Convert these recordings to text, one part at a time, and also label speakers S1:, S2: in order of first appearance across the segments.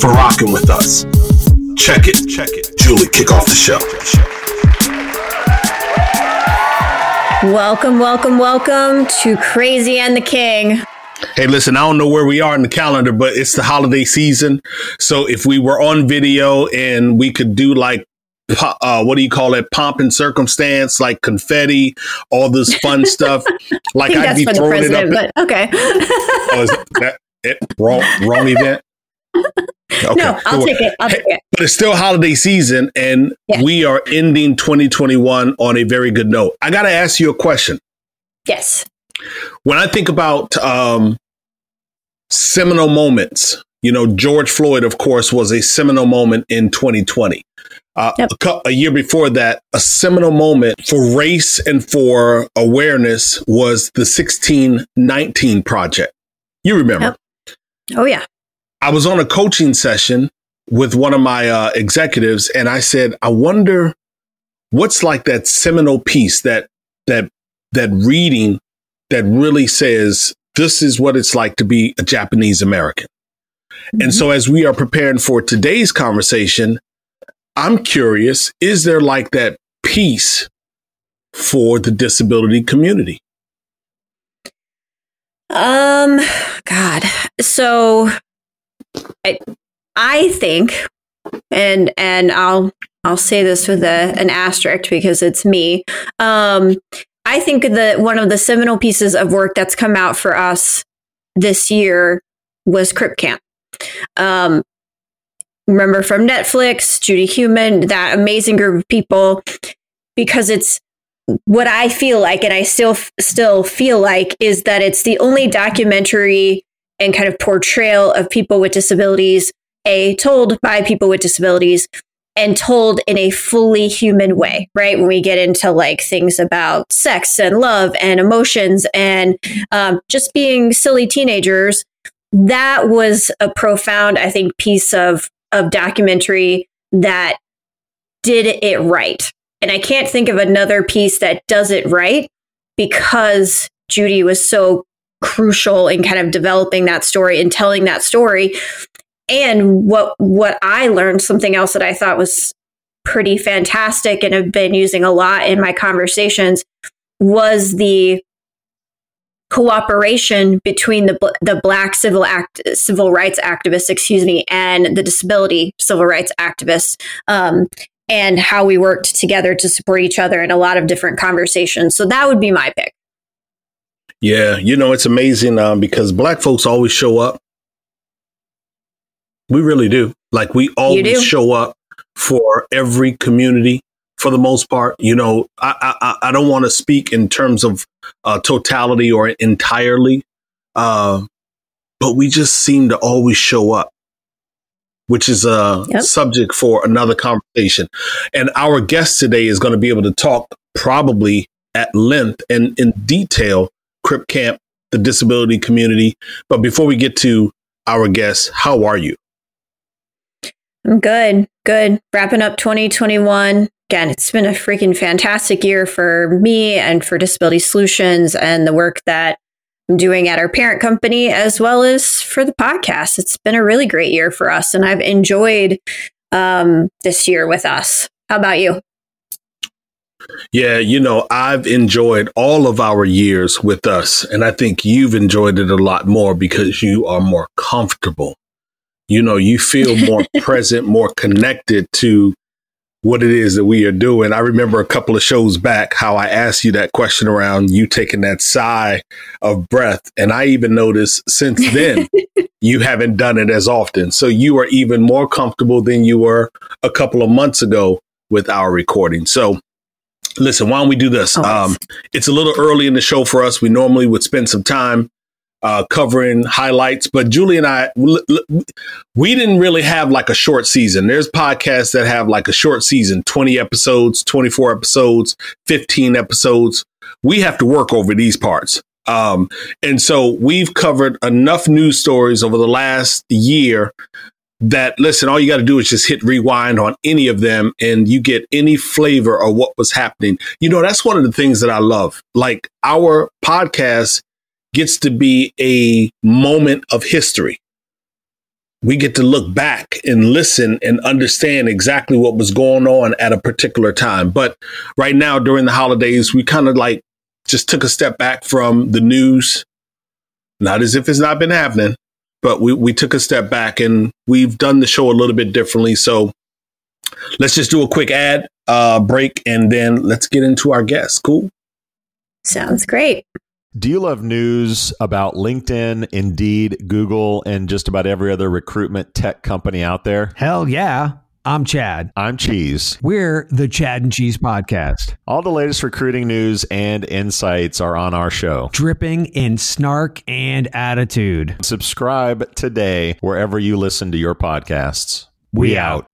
S1: for rocking with us. Check it. Check it. Julie, kick off the show.
S2: Welcome, welcome, welcome to Crazy and the King.
S1: Hey, listen, I don't know where we are in the calendar, but it's the holiday season. So if we were on video and we could do like, uh, what do you call it? Pomp and circumstance, like confetti, all this fun stuff. Like
S2: I'd be throwing it up. But okay. oh, is that it? Wrong,
S1: wrong event.
S2: Okay. No, I'll take it. I'll take it.
S1: But it's still holiday season, and yes. we are ending 2021 on a very good note. I got to ask you a question.
S2: Yes.
S1: When I think about um, seminal moments, you know, George Floyd, of course, was a seminal moment in 2020. Uh, yep. a, a, year before that, a seminal moment for race and for awareness was the 1619 Project. You remember?
S2: Yep. Oh, yeah.
S1: I was on a coaching session with one of my uh, executives, and I said, I wonder what's like that seminal piece that that that reading that really says this is what it's like to be a Japanese American. Mm-hmm. And so, as we are preparing for today's conversation, I'm curious: is there like that piece for the disability community?
S2: Um, God. So I, I think, and and I'll I'll say this with a, an asterisk because it's me. Um, I think that one of the seminal pieces of work that's come out for us this year was Crip Camp. Um, remember from Netflix, Judy Heumann, that amazing group of people, because it's what I feel like, and I still still feel like, is that it's the only documentary and kind of portrayal of people with disabilities, a told by people with disabilities and told in a fully human way, right? When we get into like things about sex and love and emotions and um, just being silly teenagers, that was a profound, I think, piece of of documentary that did it right. And I can't think of another piece that does it right because Judy was so crucial in kind of developing that story and telling that story. And what what I learned, something else that I thought was pretty fantastic and have been using a lot in my conversations was the cooperation between the the black civil act civil rights activists excuse me and the disability civil rights activists um, and how we worked together to support each other in a lot of different conversations so that would be my pick
S1: yeah, you know, it's amazing um, because black folks always show up. We really do. Like we always show up for every community for the most part. You know, I I, I don't want to speak in terms of uh, totality or entirely, uh, but we just seem to always show up, which is a yep. subject for another conversation. And our guest today is going to be able to talk probably at length and in detail Crip Camp, the disability community. But before we get to our guests, how are you?
S2: I'm good, good. Wrapping up 2021. Again, it's been a freaking fantastic year for me and for Disability Solutions and the work that I'm doing at our parent company, as well as for the podcast. It's been a really great year for us, and I've enjoyed um, this year with us. How about you?
S1: Yeah, you know, I've enjoyed all of our years with us, and I think you've enjoyed it a lot more because you are more comfortable. You know, you feel more present, more connected to what it is that we are doing. I remember a couple of shows back how I asked you that question around you taking that sigh of breath. And I even noticed since then you haven't done it as often. So you are even more comfortable than you were a couple of months ago with our recording. So Listen, why don't we do this? Oh, um, it's a little early in the show for us. We normally would spend some time uh, covering highlights. But Julie and I, we didn't really have like a short season. There's podcasts that have like a short season 20 episodes, 24 episodes, 15 episodes. We have to work over these parts. Um, and so we've covered enough news stories over the last year that listen, all you got to do is just hit rewind on any of them and you get any flavor of what was happening. You know, that's one of the things that I love. Like our podcast gets to be a moment of history. We get to look back and listen and understand exactly what was going on at a particular time. But right now, during the holidays, we kind of like just took a step back from the news. Not as if it's not been happening, but we, we took a step back and we've done the show a little bit differently. So let's just do a quick ad uh, break and then let's get into our guests. Cool.
S2: Sounds great.
S3: Do you love news about LinkedIn, Indeed, Google, and just about every other recruitment tech company out there?
S4: Hell yeah. I'm Chad.
S3: I'm Cheese.
S4: We're the Chad and Cheese Podcast.
S3: All the latest recruiting news and insights are on our show,
S4: dripping in snark and attitude.
S3: Subscribe today wherever you listen to your podcasts.
S4: We, we out.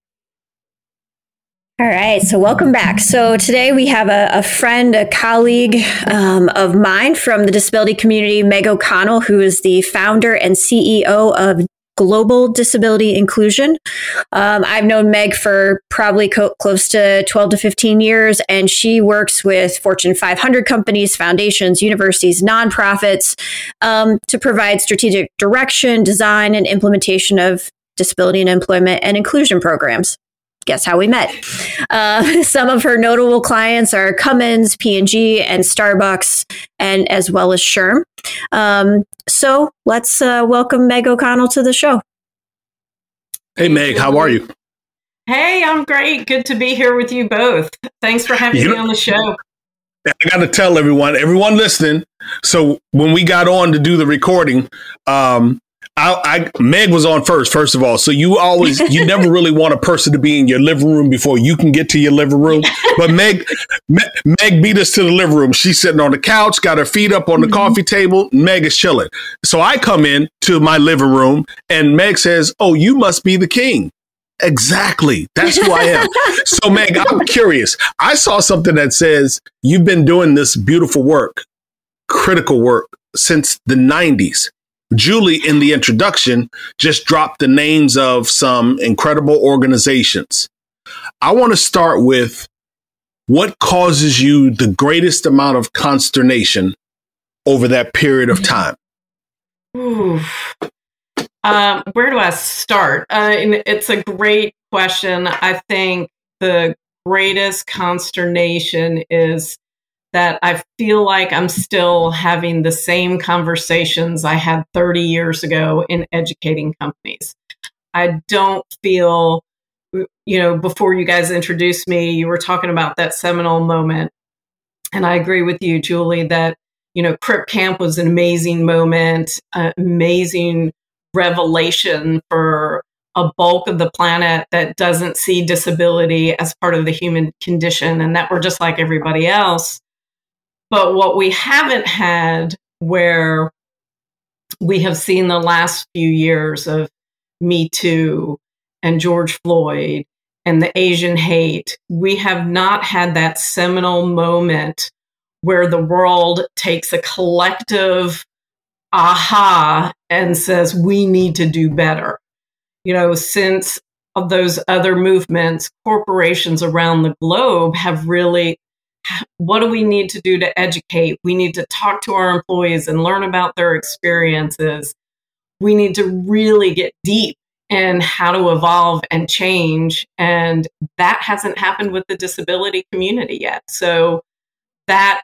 S2: All right, so welcome back. So today we have a, a friend, a colleague um, of mine from the disability community, Meg O'Connell, who is the founder and CEO of global disability inclusion. Um, I've known Meg for probably co- close to 12 to 15 years, and she works with Fortune 500 companies, foundations, universities, nonprofits um, to provide strategic direction, design, and implementation of disability and employment and inclusion programs guess how we met. Uh, some of her notable clients are Cummins, P&G, and Starbucks, and as well as SHRM. Um, so let's uh, welcome Meg O'Connell to the show.
S1: Hey, Meg, how are you?
S5: Hey, I'm great. Good to be here with you both. Thanks for having you me on the show.
S1: I got to tell everyone, everyone listening. So when we got on to do the recording, um, I, I, Meg was on first, first of all. So you always, you never really want a person to be in your living room before you can get to your living room. But Meg, Meg, Meg beat us to the living room. She's sitting on the couch, got her feet up on the mm-hmm. coffee table. Meg is chilling. So I come in to my living room and Meg says, "Oh, you must be the king." Exactly. That's who I am. so Meg, I'm curious. I saw something that says you've been doing this beautiful work, critical work since the 90s. Julie, in the introduction, just dropped the names of some incredible organizations. I want to start with what causes you the greatest amount of consternation over that period of time?
S5: Ooh. Um, where do I start? Uh, it's a great question. I think the greatest consternation is that I feel like I'm still having the same conversations I had 30 years ago in educating companies. I don't feel, you know, before you guys introduced me, you were talking about that seminal moment. And I agree with you, Julie, that, you know, Crip Camp was an amazing moment, amazing revelation for a bulk of the planet that doesn't see disability as part of the human condition and that we're just like everybody else. But what we haven't had, where we have seen the last few years of Me Too and George Floyd and the Asian hate, we have not had that seminal moment where the world takes a collective aha and says, we need to do better. You know, since of those other movements, corporations around the globe have really what do we need to do to educate? We need to talk to our employees and learn about their experiences. We need to really get deep in how to evolve and change. And that hasn't happened with the disability community yet. So that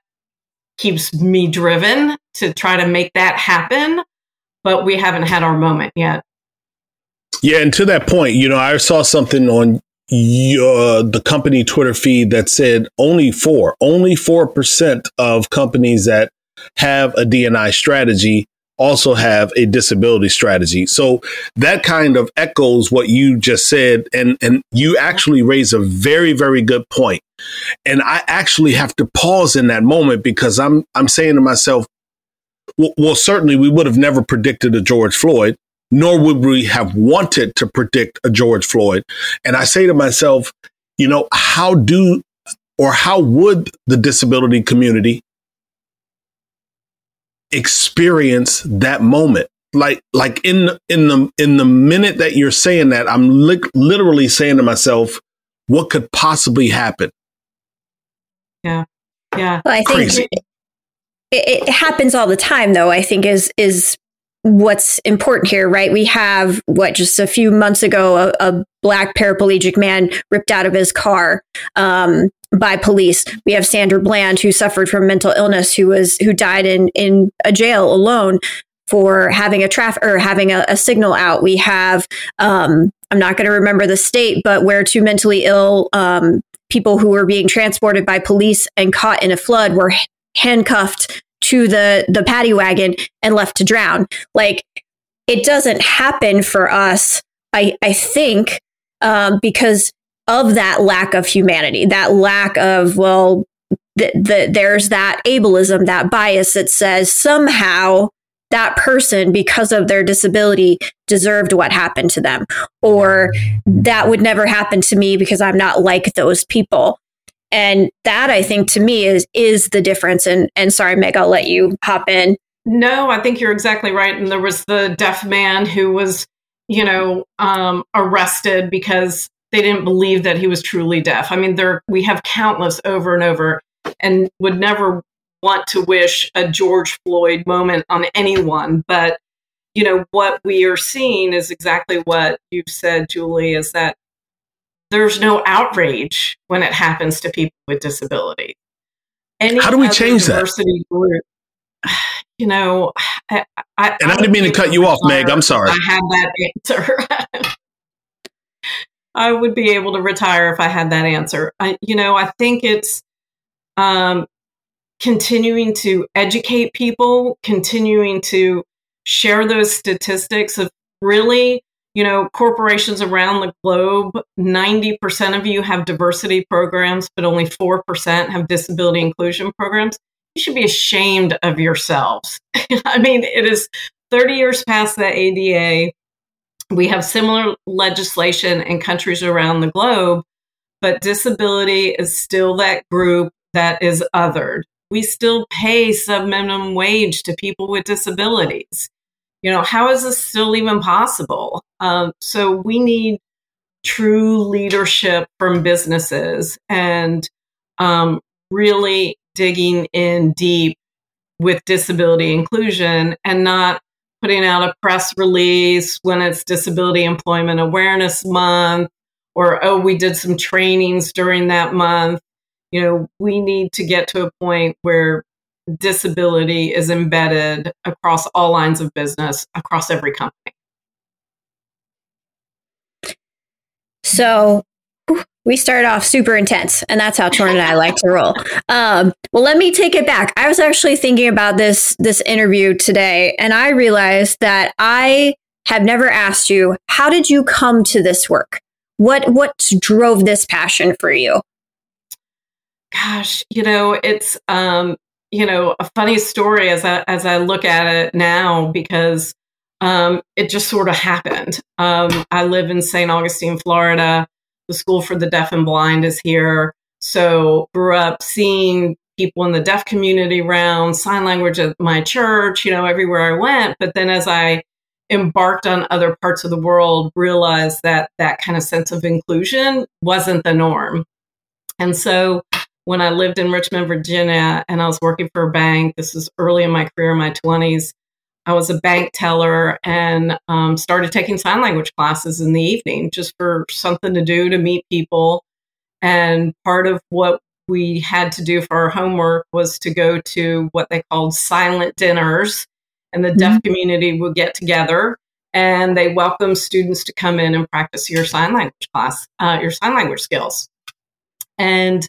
S5: keeps me driven to try to make that happen. But we haven't had our moment yet.
S1: Yeah, and to that point, you know, I saw something on the company Twitter feed that said only four, only 4% of companies that have a DNI strategy also have a disability strategy. So that kind of echoes what you just said. And, and you actually raise a very, very good point. And I actually have to pause in that moment because I'm, I'm saying to myself, well, certainly we would have never predicted a George Floyd, nor would we have wanted to predict a George Floyd. And I say to myself, you know, how do or how would the disability community experience that moment? Like, like in in the in the minute that you're saying that, I'm li- literally saying to myself, what could possibly happen?
S5: Yeah, yeah.
S2: Well, I think
S1: Crazy.
S2: it, it happens all the time, though. I think is is what's important here, right? We have what just a few months ago, a, a black paraplegic man ripped out of his car um, by police. We have Sandra Bland, who suffered from mental illness, who was who died in in a jail alone for having a traffic or having a, a signal out. We have um, I'm not going to remember the state, but where two mentally ill um, people who were being transported by police and caught in a flood were handcuffed to the the paddy wagon and left to drown. Like it doesn't happen for us. I I think um, because of that lack of humanity, that lack of well, the, the, there's that ableism, that bias that says somehow that person, because of their disability, deserved what happened to them, or that would never happen to me because I'm not like those people. And that I think to me is is the difference. And and sorry, Meg, I'll let you hop in.
S5: No, I think you're exactly right. And there was the deaf man who was, you know, um, arrested because they didn't believe that he was truly deaf. I mean, there we have countless over and over, and would never want to wish a George Floyd moment on anyone. But you know what we are seeing is exactly what you've said, Julie. Is that there's no outrage when it happens to people with disability. Any
S1: How do we change that?
S5: Group, you know, I, I,
S1: And I didn't mean to cut you off, Meg. I'm sorry.
S5: I had that answer. I would be able to retire if I had that answer. I, you know, I think it's um, continuing to educate people, continuing to share those statistics of really, you know, corporations around the globe, 90% of you have diversity programs, but only 4% have disability inclusion programs. You should be ashamed of yourselves. I mean, it is 30 years past the ADA. We have similar legislation in countries around the globe, but disability is still that group that is othered. We still pay sub minimum wage to people with disabilities. You know, how is this still even possible? Um, so we need true leadership from businesses and um, really digging in deep with disability inclusion and not putting out a press release when it's Disability Employment Awareness Month or, oh, we did some trainings during that month. You know, we need to get to a point where disability is embedded across all lines of business, across every company.
S2: So we started off super intense, and that's how Torin and I like to roll. Um, well, let me take it back. I was actually thinking about this this interview today, and I realized that I have never asked you how did you come to this work. What what drove this passion for you?
S5: Gosh, you know, it's um, you know a funny story as I as I look at it now because um, it just sort of happened. Um, I live in St. Augustine, Florida. The School for the Deaf and Blind is here. So grew up seeing people in the deaf community around, sign language at my church, you know, everywhere I went. But then as I embarked on other parts of the world, realized that that kind of sense of inclusion wasn't the norm. And so when I lived in Richmond, Virginia, and I was working for a bank, this was early in my career, in my 20s, I was a bank teller and um, started taking sign language classes in the evening just for something to do to meet people. And part of what we had to do for our homework was to go to what they called silent dinners. And the mm-hmm. deaf community would get together and they welcome students to come in and practice your sign language class, uh, your sign language skills. And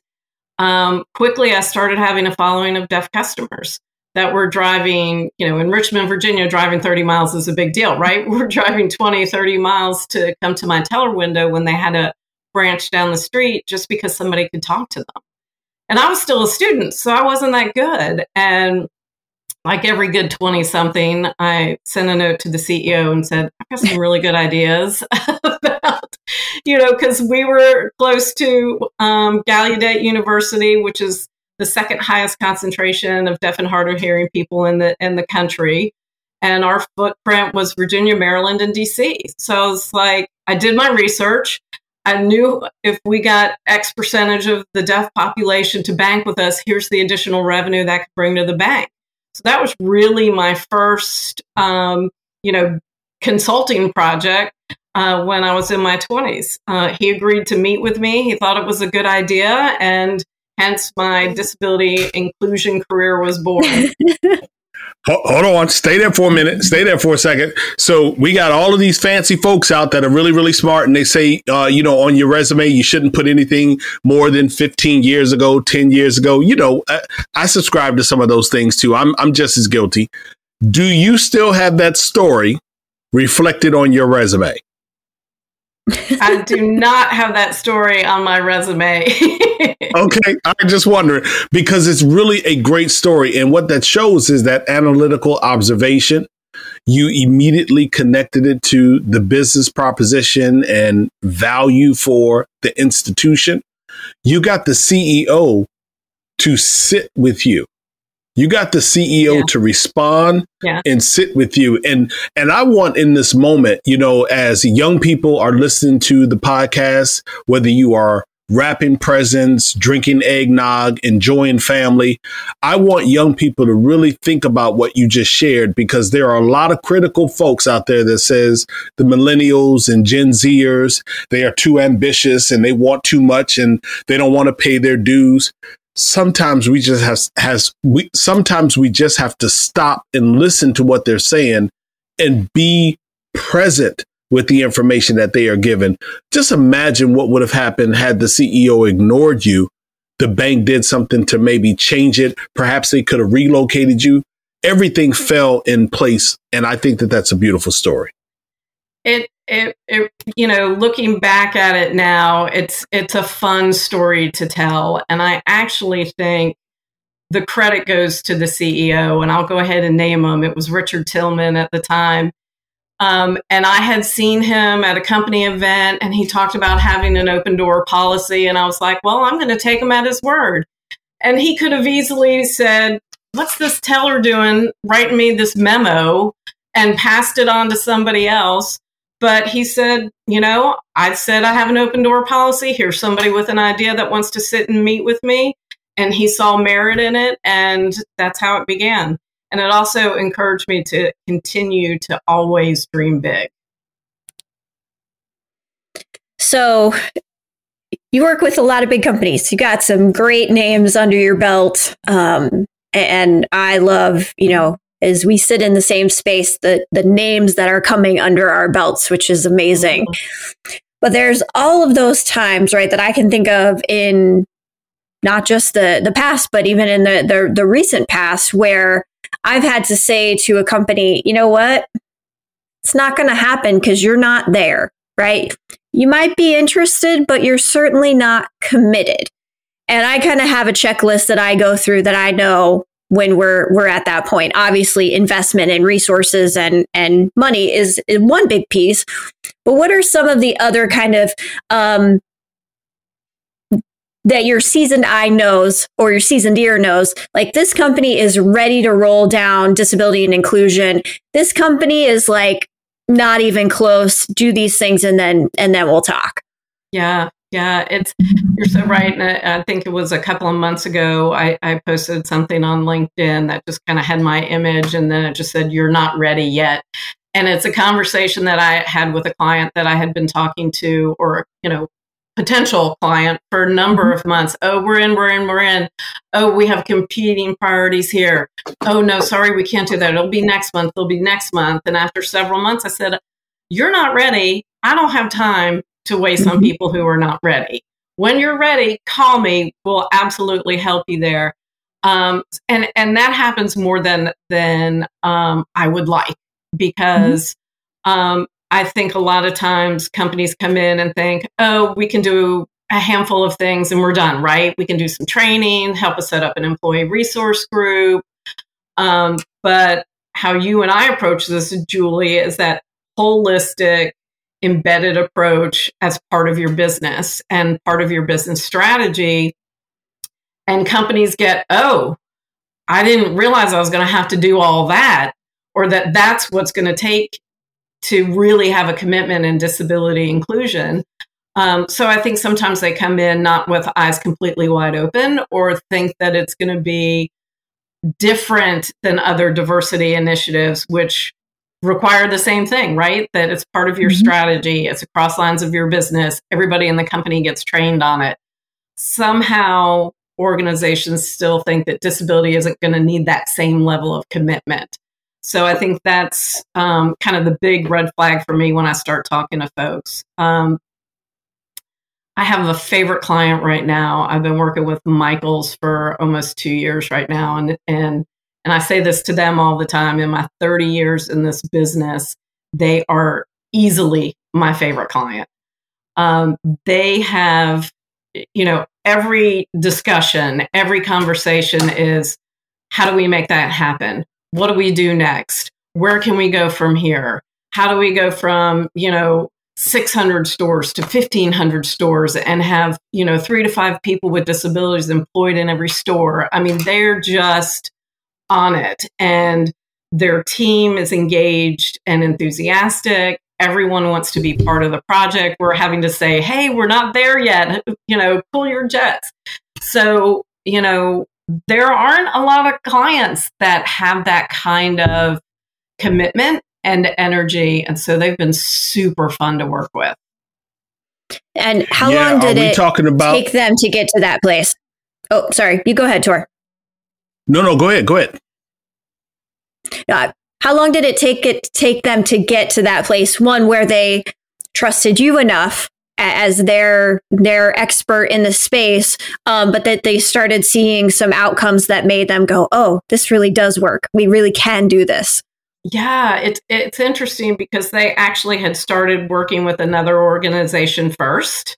S5: um, quickly, I started having a following of deaf customers that were driving, you know, in Richmond, Virginia, driving 30 miles is a big deal, right? We're driving 20, 30 miles to come to my teller window when they had a branch down the street just because somebody could talk to them. And I was still a student, so I wasn't that good. And like every good 20 something, I sent a note to the CEO and said, I've got some really good ideas about, you know, because we were close to um, Gallaudet University, which is the second highest concentration of deaf and hard of hearing people in the in the country. And our footprint was Virginia, Maryland, and DC. So I was like, I did my research. I knew if we got X percentage of the deaf population to bank with us, here's the additional revenue that could bring to the bank. So that was really my first, um, you know, consulting project uh, when I was in my 20s. Uh, he agreed to meet with me. He thought it was a good idea, and hence my disability inclusion career was born.
S1: Hold on, stay there for a minute. Stay there for a second. So we got all of these fancy folks out that are really, really smart, and they say, uh, you know, on your resume you shouldn't put anything more than 15 years ago, 10 years ago. You know, I, I subscribe to some of those things too. I'm, I'm just as guilty. Do you still have that story reflected on your resume?
S5: I do not have that story on my resume.
S1: okay, I'm just wondering because it's really a great story. And what that shows is that analytical observation. You immediately connected it to the business proposition and value for the institution. You got the CEO to sit with you you got the CEO yeah. to respond yeah. and sit with you. And and I want in this moment, you know, as young people are listening to the podcast, whether you are wrapping presents, drinking eggnog, enjoying family. I want young people to really think about what you just shared because there are a lot of critical folks out there that says the millennials and Gen Zers, they are too ambitious and they want too much and they don't want to pay their dues sometimes we just have has we sometimes we just have to stop and listen to what they're saying and be present with the information that they are given. Just imagine what would have happened had the CEO ignored you. The bank did something to maybe change it. Perhaps they could have relocated you. Everything fell in place. And I think that that's a beautiful story.
S5: It it, it you know looking back at it now it's it's a fun story to tell. And i actually think the credit goes to the ceo and i'll go ahead and name him. It was richard tillman at the time. Um, and i had seen him at a company event and he talked about having an open door policy and i was like well i'm going to take him at his word. And he could have easily said what's this teller doing writing me this memo and passed it on to somebody else but he said, you know, I said I have an open door policy. Here's somebody with an idea that wants to sit and meet with me. And he saw merit in it. And that's how it began. And it also encouraged me to continue to always dream big.
S2: So you work with a lot of big companies. You got some great names under your belt. Um, and I love, you know, is we sit in the same space, the the names that are coming under our belts, which is amazing. But there's all of those times, right, that I can think of in not just the the past, but even in the the, the recent past where I've had to say to a company, you know what? It's not going to happen because you're not there, right? You might be interested, but you're certainly not committed. And I kind of have a checklist that I go through that I know when we're we're at that point. Obviously, investment and resources and and money is, one big piece. But what are some of the other kind of um, that your seasoned eye knows or your seasoned ear knows like this company is ready to roll down disability and inclusion this company is like not even close do these things and then and then we'll talk
S5: yeah yeah, it's you're so right. And I, I, think it was a couple of months ago. I, I posted something on LinkedIn that just kind of had my image, and then it just said, "You're not ready yet." And it's a conversation that I had with a client that I had been talking to, or you know, potential client for a number mm-hmm. of months. Oh, we're in, we're in, we're in. Oh, we have competing priorities here. Oh no, sorry, we can't do that. It'll be next month. It'll be next month. And after several months, I said, "You're not ready. I don't have time to waste on mm-hmm. people who are not ready. When you're ready, call me. We'll absolutely help you there. Um, and and that happens more than than um, I would like because mm-hmm. um, I think a lot of times companies come in and think, oh, we can do a handful of things and we're done, right? We can do some training, help us set up an employee resource group, Um, but how you and I approach this, Julie, is that holistic, embedded approach as part of your business and part of your business strategy. And companies get, oh, I didn't realize I was going to have to do all that, or that that's what's going to take to really have a commitment in disability inclusion. Um, so I think sometimes they come in not with eyes completely wide open or think that it's going to be different than other diversity initiatives, which require the same thing, right? That it's part of your mm-hmm. strategy, it's across lines of your business, everybody in the company gets trained on it. Somehow, organizations still think that disability isn't going to need that same level of commitment. So I think that's um, kind of the big red flag for me when I start talking to folks. Um, I have a favorite client right now. I've been working with Michaels for almost two years right now, and and and I say this to them all the time. In my 30 years in this business, they are easily my favorite client. Um, they have, you know, every discussion, every conversation is how do we make that happen? What do we do next? Where can we go from here? How do we go from, you know, 600 stores to 1500 stores and have, you know, 3 to 5 people with disabilities employed in every store? I mean, they're just on it and their team is engaged and enthusiastic everyone wants to be part of the project. We're having to say, hey, we're not there yet. You know, pull your jets. So, you know, there aren't a lot of clients that have that kind of commitment and energy. And so they've been super fun to work with.
S2: And how yeah, long did it talking about- take them to get to that place? Oh, sorry. You go ahead, Tor.
S1: No, no, go ahead. Go ahead.
S2: Uh, how long did it take it take them to get to that place? One where they trusted you enough as their their expert in the space, um, but that they started seeing some outcomes that made them go, "Oh, this really does work. We really can do this."
S5: Yeah, it's it's interesting because they actually had started working with another organization first,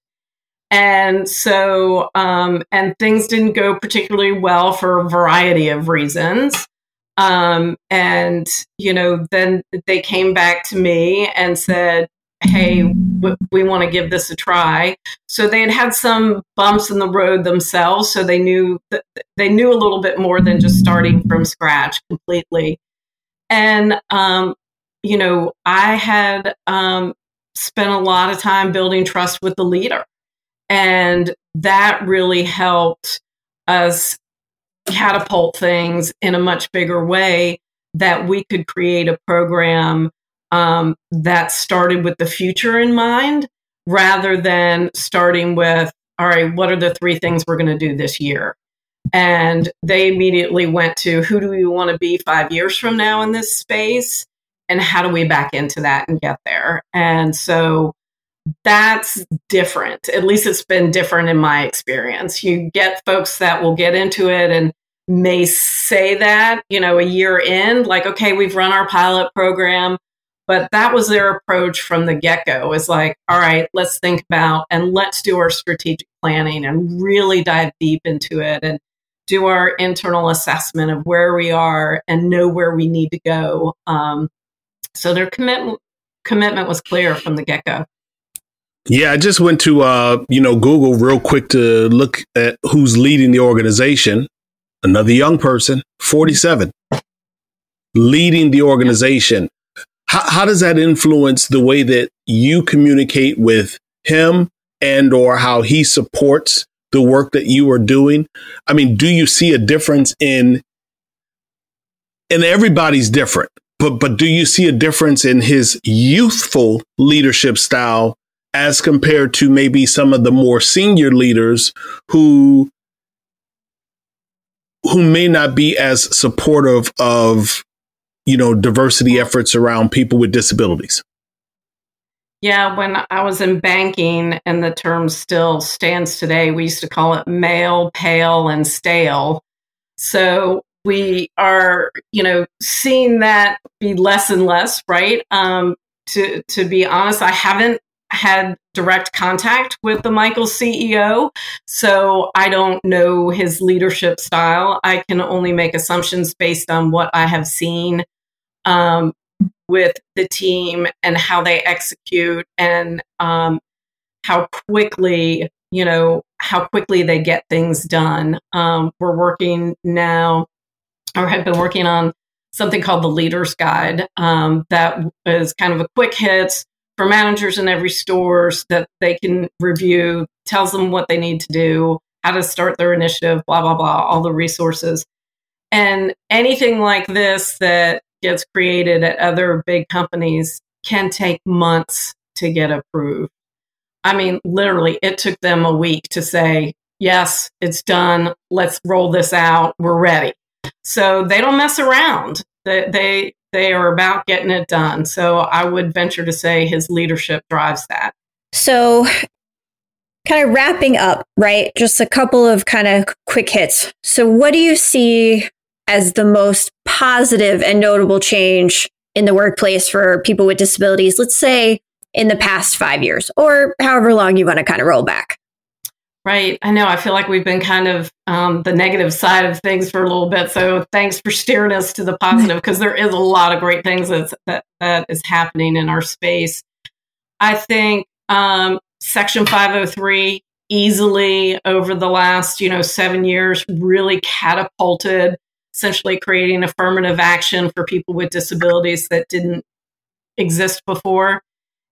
S5: and so um, and things didn't go particularly well for a variety of reasons. Um, and, you know, then they came back to me and said, Hey, w- we want to give this a try. So they had had some bumps in the road themselves. So they knew that they knew a little bit more than just starting from scratch completely. And, um, you know, I had um, spent a lot of time building trust with the leader. And that really helped us catapult things in a much bigger way that we could create a program um, that started with the future in mind rather than starting with all right what are the three things we're going to do this year? And they immediately went to who do we want to be five years from now in this space? And how do we back into that and get there? And so that's different. At least it's been different in my experience. You get folks that will get into it and may say that, you know, a year in, like, okay, we've run our pilot program. But that was their approach from the get go is like, all right, let's think about and let's do our strategic planning and really dive deep into it and do our internal assessment of where we are and know where we need to go. Um, so their commitment commitment was clear from the get go.
S1: Yeah, I just went to uh, you know Google real quick to look at who's leading the organization. Another young person, 47, leading the organization. How, how does that influence the way that you communicate with him and or how he supports the work that you are doing? I mean, do you see a difference in and everybody's different, but but do you see a difference in his youthful leadership style as compared to maybe some of the more senior leaders who who may not be as supportive of you know diversity efforts around people with disabilities.
S5: Yeah when i was in banking and the term still stands today we used to call it male pale and stale. So we are you know seeing that be less and less right? Um to to be honest i haven't had direct contact with the Michael CEO, so I don't know his leadership style. I can only make assumptions based on what I have seen um, with the team and how they execute and um, how quickly you know how quickly they get things done. Um, we're working now, or have been working on something called the Leaders Guide um, that is kind of a quick hits for managers in every stores that they can review, tells them what they need to do, how to start their initiative, blah blah blah, all the resources. And anything like this that gets created at other big companies can take months to get approved. I mean, literally, it took them a week to say, yes, it's done. Let's roll this out. We're ready. So they don't mess around. They, they, they are about getting it done. So I would venture to say his leadership drives that.
S2: So, kind of wrapping up, right? Just a couple of kind of quick hits. So, what do you see as the most positive and notable change in the workplace for people with disabilities? Let's say in the past five years or however long you want to kind of roll back.
S5: Right. I know. I feel like we've been kind of um, the negative side of things for a little bit. So thanks for steering us to the positive because there is a lot of great things that's, that, that is happening in our space. I think um, Section 503 easily over the last, you know, seven years really catapulted essentially creating affirmative action for people with disabilities that didn't exist before.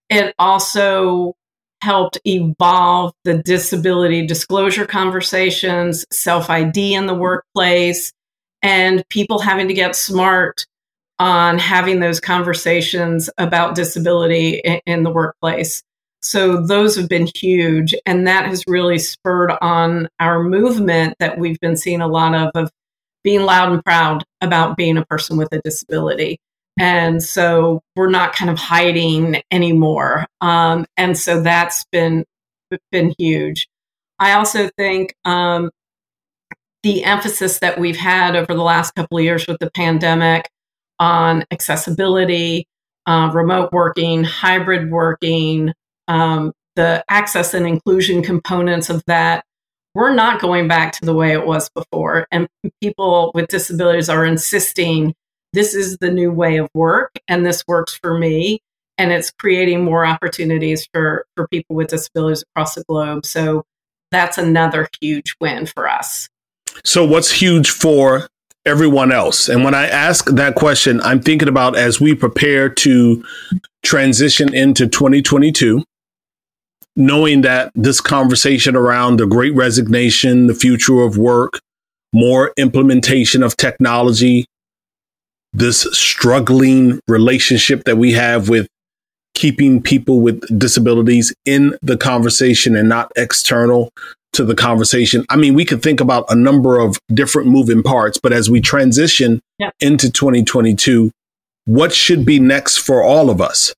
S5: It also helped evolve the disability disclosure conversations, self ID in the workplace, and people having to get smart on having those conversations about disability in, in, the workplace. So those have been huge. And that has really spurred on our movement that we've been seeing a lot of, of being loud and proud about being a person with a disability. And so we're not kind of hiding anymore. Um, and so that's been been huge. I also think um, the emphasis that we've had over the last couple of years with the pandemic on accessibility, uh, remote working, hybrid working, um, the access and inclusion components of that, we're not going back to the way it was before. And people with disabilities are insisting this is the new way of work and this works for me and it's creating more opportunities for for people with disabilities across the globe. So that's another huge win for us.
S1: So what's huge for everyone else? And when i ask that question i'm thinking about as we prepare to transition into 2022 knowing that this conversation around the great resignation the future of work more implementation of technology this struggling relationship that we have with keeping people with disabilities in the conversation and not external to the conversation. I mean, we could think about a number of different moving parts, but as we transition yeah. into 2022, what should be next for all of us?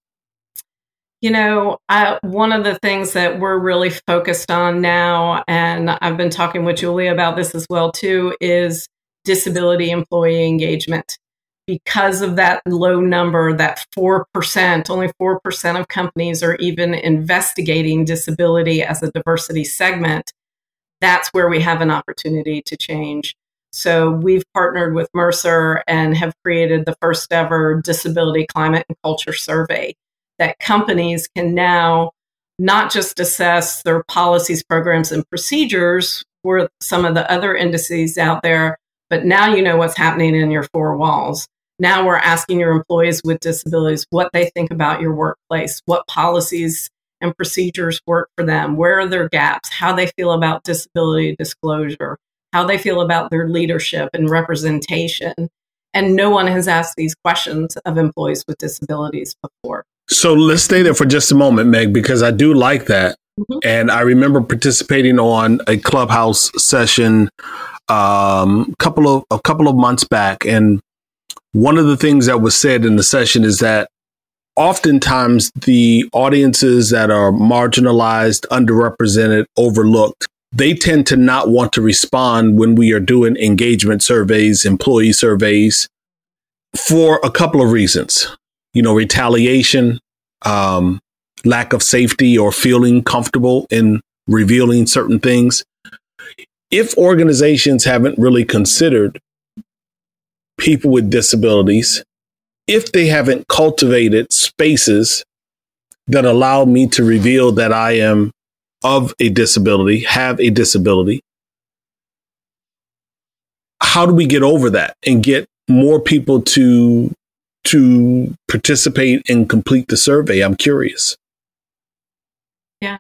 S5: You know, I, one of the things that we're really focused on now, and I've been talking with Julia about this as well too, is disability employee engagement because of that low number, that 4%, only 4% of companies are even investigating disability as a diversity segment, that's where we have an opportunity to change. So we've partnered with Mercer and have created the first ever disability climate and culture survey that companies can now not just assess their policies, programs, and procedures for some of the other indices out there, but now you know what's happening in your four walls. Now we're asking your employees with disabilities what they think about your workplace, what policies and procedures work for them, where are their gaps, how they feel about disability disclosure, how they feel about their leadership and representation. And no one has asked these questions of employees with disabilities before.
S1: So let's stay there for just a moment, Meg, because I do like that. Mm-hmm. And I remember participating on a clubhouse session um, a couple of a couple of months back, and one of the things that was said in the session is that oftentimes the audiences that are marginalized, underrepresented, overlooked, they tend to not want to respond when we are doing engagement surveys, employee surveys for a couple of reasons. You know, retaliation, um, lack of safety or feeling comfortable in revealing certain things. If organizations haven't really considered people with disabilities, if they haven't cultivated spaces that allow me to reveal that I am of a disability, have a disability, how do we get over that and get more people to to participate and complete the survey? I'm curious.
S5: Yeah.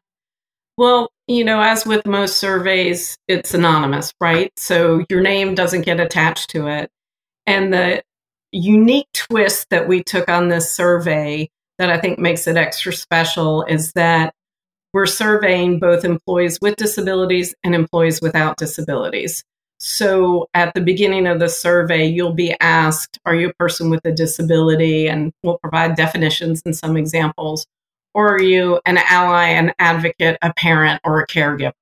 S5: Well, you know, as with most surveys, it's anonymous, right? So your name doesn't get attached to it. And the unique twist that we took on this survey that I think makes it extra special is that we're surveying both employees with disabilities and employees without disabilities. So at the beginning of the survey, you'll be asked, Are you a person with a disability? And we'll provide definitions and some examples. Or are you an ally, an advocate, a parent, or a caregiver?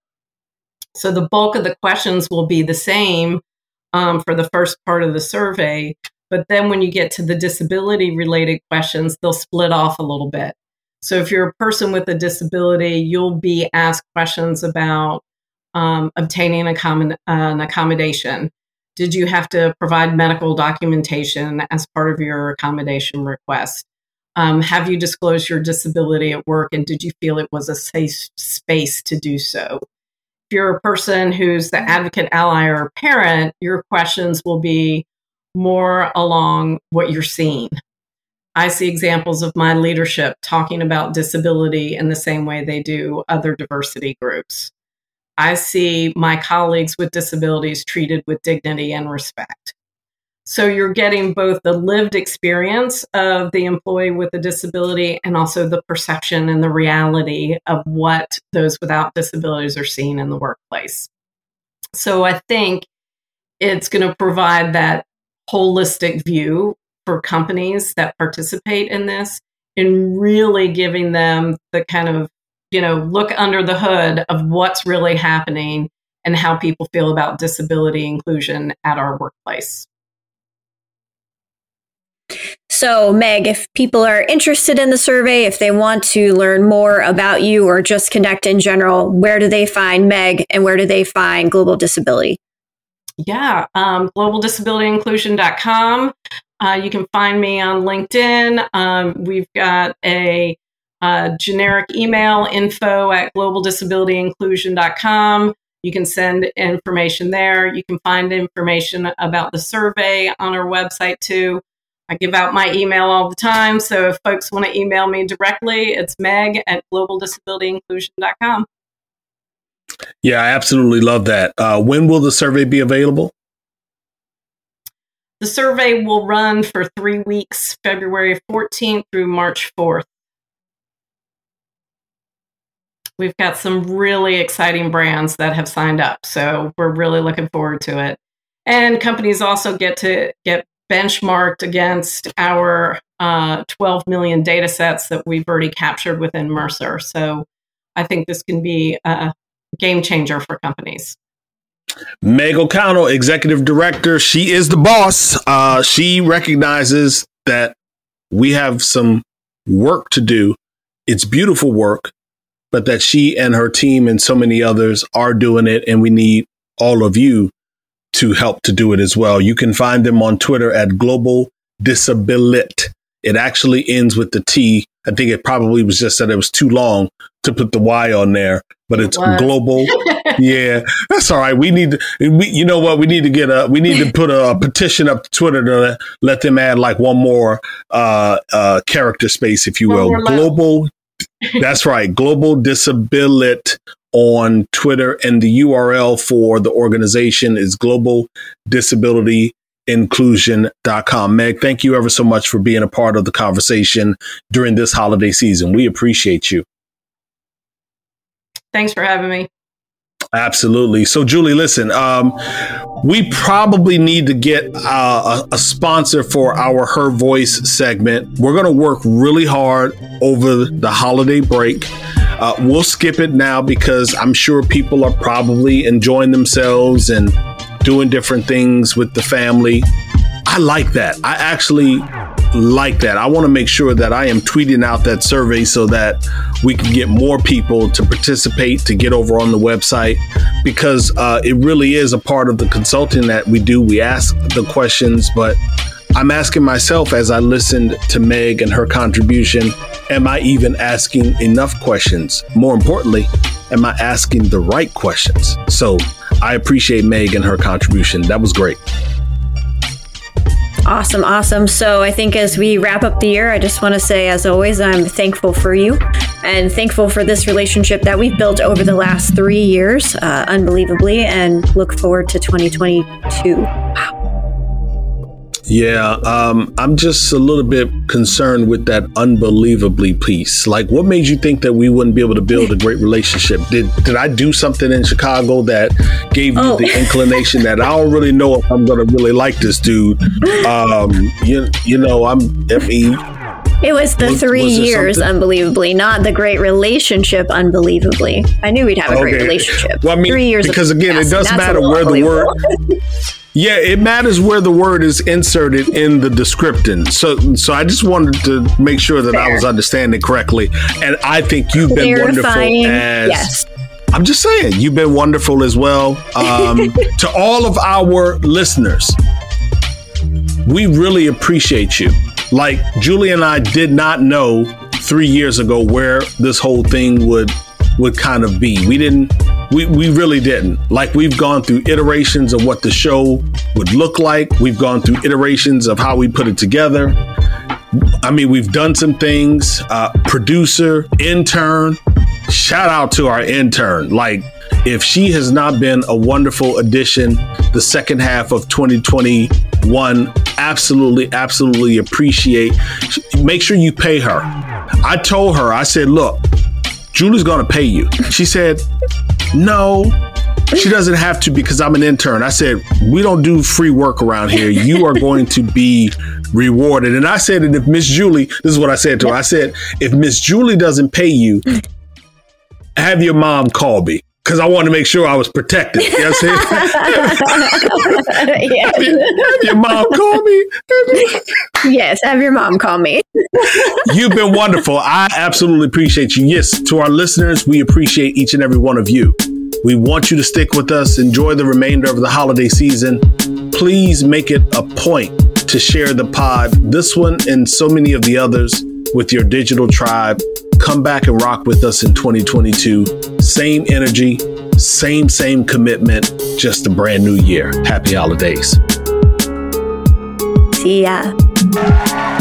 S5: So the bulk of the questions will be the same um, for the first part of the survey. But then when you get to the disability related questions, they'll split off a little bit. So if you're a person with a disability, you'll be asked questions about um, obtaining an accommodation. Did you have to provide medical documentation as part of your accommodation request? Um, have you disclosed your disability at work and did you feel it was a safe space to do so? If you're a person who's the advocate, ally, or parent, your questions will be more along what you're seeing. I see examples of my leadership talking about disability in the same way they do other diversity groups. I see my colleagues with disabilities treated with dignity and respect. So you're getting both the lived experience of the employee with a disability and also the perception and the reality of what those without disabilities are seeing in the workplace. So I think it's going to provide that holistic view for companies that participate in this in really giving them the kind of you know look under the hood of what's really happening and how people feel about disability inclusion at our workplace
S2: so, Meg, if people are interested in the survey, if they want to learn more about you or just connect in general, where do they find Meg and where do they find Global Disability?
S5: Yeah, um, globaldisabilityinclusion.com. Uh, you can find me on LinkedIn. Um, we've got a, a, generic email info at globaldisabilityinclusion.com. You can send information there. You can find information about the survey on our website too. I give out my email all the time. So if folks want to email me directly, it's meg at globaldisabilityinclusion.com.
S1: Yeah, I absolutely love that. Uh, when will the survey be available?
S5: The survey will run for three weeks, February 14th through March 4th. We've got some really exciting brands that have signed up, so we're really looking forward to it. And companies also get to get benchmarked against our uh, 12 million data sets that we've already captured within Mercer. So I think this can be a game changer for companies.
S1: Meg O'Connell, executive director, she is the boss. Uh, she recognizes that we have some work to do. It's beautiful work, but that she and her team and so many others are doing it, and we need all of you to help to do it as well. You can find them on Twitter at Global Disabilit. It actually ends with the T. I think it probably was just that it was too long to put the Y on there, but it's global. yeah, that's all right. We need to, we, you know what? We need to get a, we need to put a, petition up to Twitter to let, let them add like one more uh, uh, character space, if you will. Global. that's right. Global Disabilit on Twitter, and the URL for the organization is Global Disability inclusion.com. Meg, thank you ever so much for being a part of the conversation during this holiday season. We appreciate you.
S5: Thanks for having me.
S1: Absolutely. So, Julie, listen, um, we probably need to get uh, a, a, sponsor for our Her Voice segment. We're going to work really hard over the holiday break. Uh, we'll skip it now because I'm sure people are probably enjoying themselves and doing different things with the family. I like that. I actually like that. I want to make sure that I am tweeting out that survey so that we can get more people to participate to get over on the website because uh, it really is a part of the consulting that we do. We ask the questions, but I'm asking myself as I listened to Meg and her contribution, am I even asking enough questions? More importantly, am I asking the right questions? So I appreciate Meg and her contribution. That was great.
S2: Awesome, awesome. So I think as we wrap up the year, I just want to say, as always, I'm thankful for you and thankful for this relationship that we've built over the last three years, uh, unbelievably, and look forward to 2022. Wow.
S1: Yeah, um, I'm just a little bit concerned with that unbelievably piece. Like, what made you think that we wouldn't be able to build a great relationship? Did did I do something in Chicago that gave you
S2: Oh.
S1: the inclination that I don't really know if I'm going to really like this dude? Um, you you know, I'm. I mean,
S2: It was the
S1: Was-
S2: three
S1: was
S2: years,
S1: something-
S2: unbelievably, not the great relationship, unbelievably. I knew we'd have a great relationship.
S1: Well, I mean,
S2: three years
S1: because again, it does
S2: that's a
S1: matter where the word. Yeah, it matters where the word is inserted in the description. So, so I just wanted to make sure that I was understanding correctly. And I think you've been wonderful as.
S2: yes.
S1: I'm just saying, you've been wonderful as well. Um, to all of our listeners, we really appreciate you. Like Julie and I did not know three years ago where this whole thing would would kind of be. We didn't. We, we really didn't. Like we've gone through iterations of what the show would look like. We've gone through iterations of how we put it together. I mean, we've done some things. Uh, producer, intern. Shout out to our intern. Like, if she has not been a wonderful addition the second half of 2021, absolutely, absolutely appreciate. Make sure you pay her. I told her, I said, look, Julie's going to pay you. She said, no, she doesn't have to because I'm an intern. I said, we don't do free work around here. You are going to be rewarded. And I said, and if Miss Julie, this is what I said to her. I said, if Miss Julie doesn't pay you, have your mom call me. Because I wanted to make sure I was protected. You know what I'm saying?
S2: Yeah.
S1: have your mom call me.
S2: yes, have your mom call me.
S1: You've been wonderful. I absolutely appreciate you. Yes, to our listeners, we appreciate each and every one of you. We want you to stick with us, enjoy the remainder of the holiday season. Please make it a point to share the pod, this one and so many of the others, with your digital tribe. Come back and rock with us in 2022. Same energy, same, same commitment, just a brand new year. Happy holidays.
S2: See ya.